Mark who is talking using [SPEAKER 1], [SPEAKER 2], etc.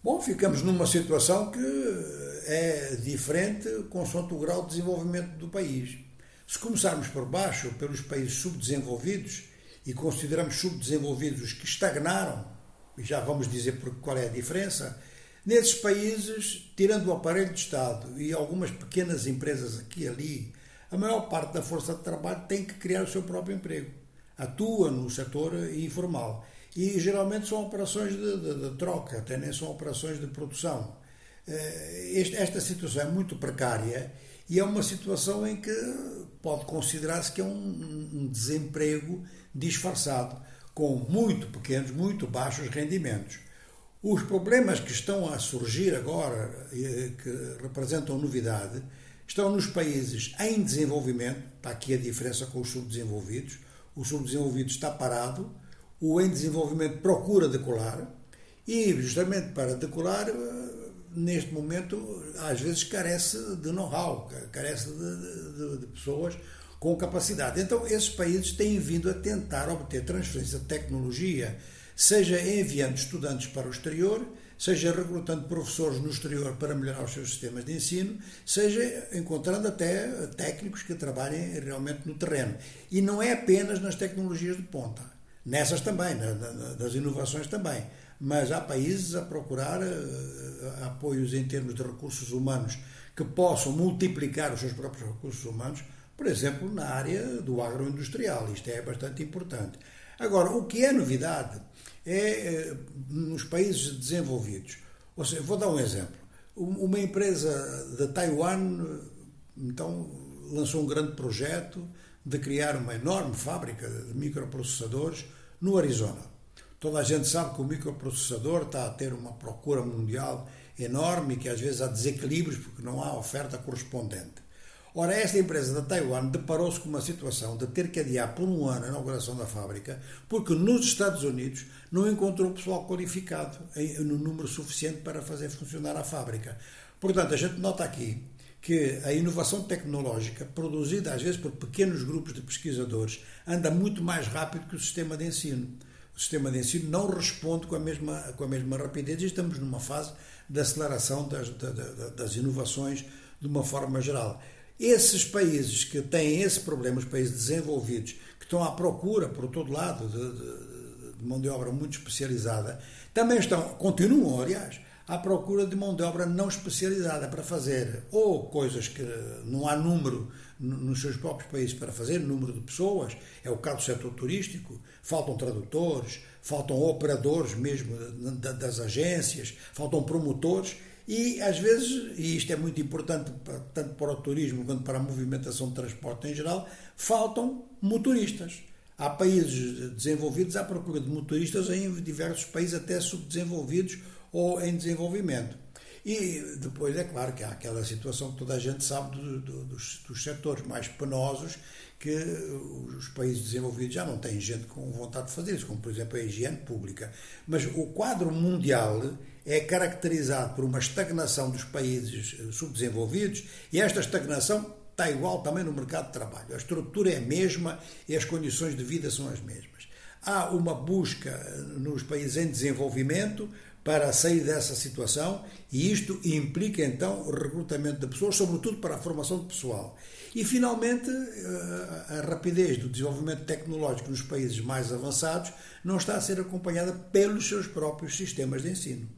[SPEAKER 1] Bom, ficamos numa situação que é diferente consoante o grau de desenvolvimento do país. Se começarmos por baixo, pelos países subdesenvolvidos, e consideramos subdesenvolvidos os que estagnaram, e já vamos dizer qual é a diferença, nesses países, tirando o aparelho de Estado e algumas pequenas empresas aqui e ali, a maior parte da força de trabalho tem que criar o seu próprio emprego. Atua no setor informal. E geralmente são operações de, de, de troca, até nem são operações de produção. Eh, esta situação é muito precária e é uma situação em que pode considerar-se que é um, um desemprego disfarçado, com muito pequenos, muito baixos rendimentos. Os problemas que estão a surgir agora, que representam novidade, estão nos países em desenvolvimento, está aqui a diferença com os subdesenvolvidos, o subdesenvolvido está parado, o em desenvolvimento procura decolar, e justamente para decolar, neste momento, às vezes carece de know-how, carece de, de, de pessoas com capacidade. Então, esses países têm vindo a tentar obter transferência de tecnologia, seja enviando estudantes para o exterior, seja recrutando professores no exterior para melhorar os seus sistemas de ensino, seja encontrando até técnicos que trabalhem realmente no terreno. E não é apenas nas tecnologias de ponta, nessas também, nas inovações também. Mas há países a procurar uh, apoios em termos de recursos humanos que possam multiplicar os seus próprios recursos humanos, por exemplo, na área do agroindustrial. Isto é bastante importante. Agora, o que é novidade é eh, nos países desenvolvidos. Ou seja, vou dar um exemplo. Uma empresa de Taiwan, então, lançou um grande projeto de criar uma enorme fábrica de microprocessadores no Arizona. Toda a gente sabe que o microprocessador está a ter uma procura mundial enorme e que às vezes há desequilíbrios porque não há oferta correspondente. Ora, esta empresa da Taiwan deparou-se com uma situação de ter que adiar por um ano a inauguração da fábrica, porque nos Estados Unidos não encontrou pessoal qualificado no número suficiente para fazer funcionar a fábrica. Portanto, a gente nota aqui que a inovação tecnológica, produzida às vezes por pequenos grupos de pesquisadores, anda muito mais rápido que o sistema de ensino. O sistema de ensino não responde com a mesma, com a mesma rapidez e estamos numa fase de aceleração das, das, inovações de uma forma geral. Esses países que têm esse problema, os países desenvolvidos, que estão à procura, por todo lado, de, de, de mão de obra muito especializada, também estão, continuam, aliás, à procura de mão de obra não especializada para fazer ou coisas que não há número nos seus próprios países para fazer, número de pessoas, é o caso do setor turístico, faltam tradutores, faltam operadores mesmo das agências, faltam promotores e, às vezes, e isto é muito importante tanto para o turismo quanto para a movimentação de transporte em geral, faltam motoristas. Há países desenvolvidos à procura de motoristas em diversos países, até subdesenvolvidos ou em desenvolvimento. E depois é claro que há aquela situação que toda a gente sabe do, do, dos, dos setores mais penosos que os países desenvolvidos já não têm gente com vontade de fazer isso, como por exemplo a higiene pública. Mas o quadro mundial é caracterizado por uma estagnação dos países eh, subdesenvolvidos e esta estagnação está igual também no mercado de trabalho. A estrutura é a mesma e as condições de vida são as mesmas. Há uma busca eh, nos países em desenvolvimento para sair dessa situação e isto implica então o recrutamento de pessoas, sobretudo para a formação de pessoal. E finalmente, eh, a rapidez do desenvolvimento tecnológico nos países mais avançados não está a ser acompanhada pelos seus próprios sistemas de ensino.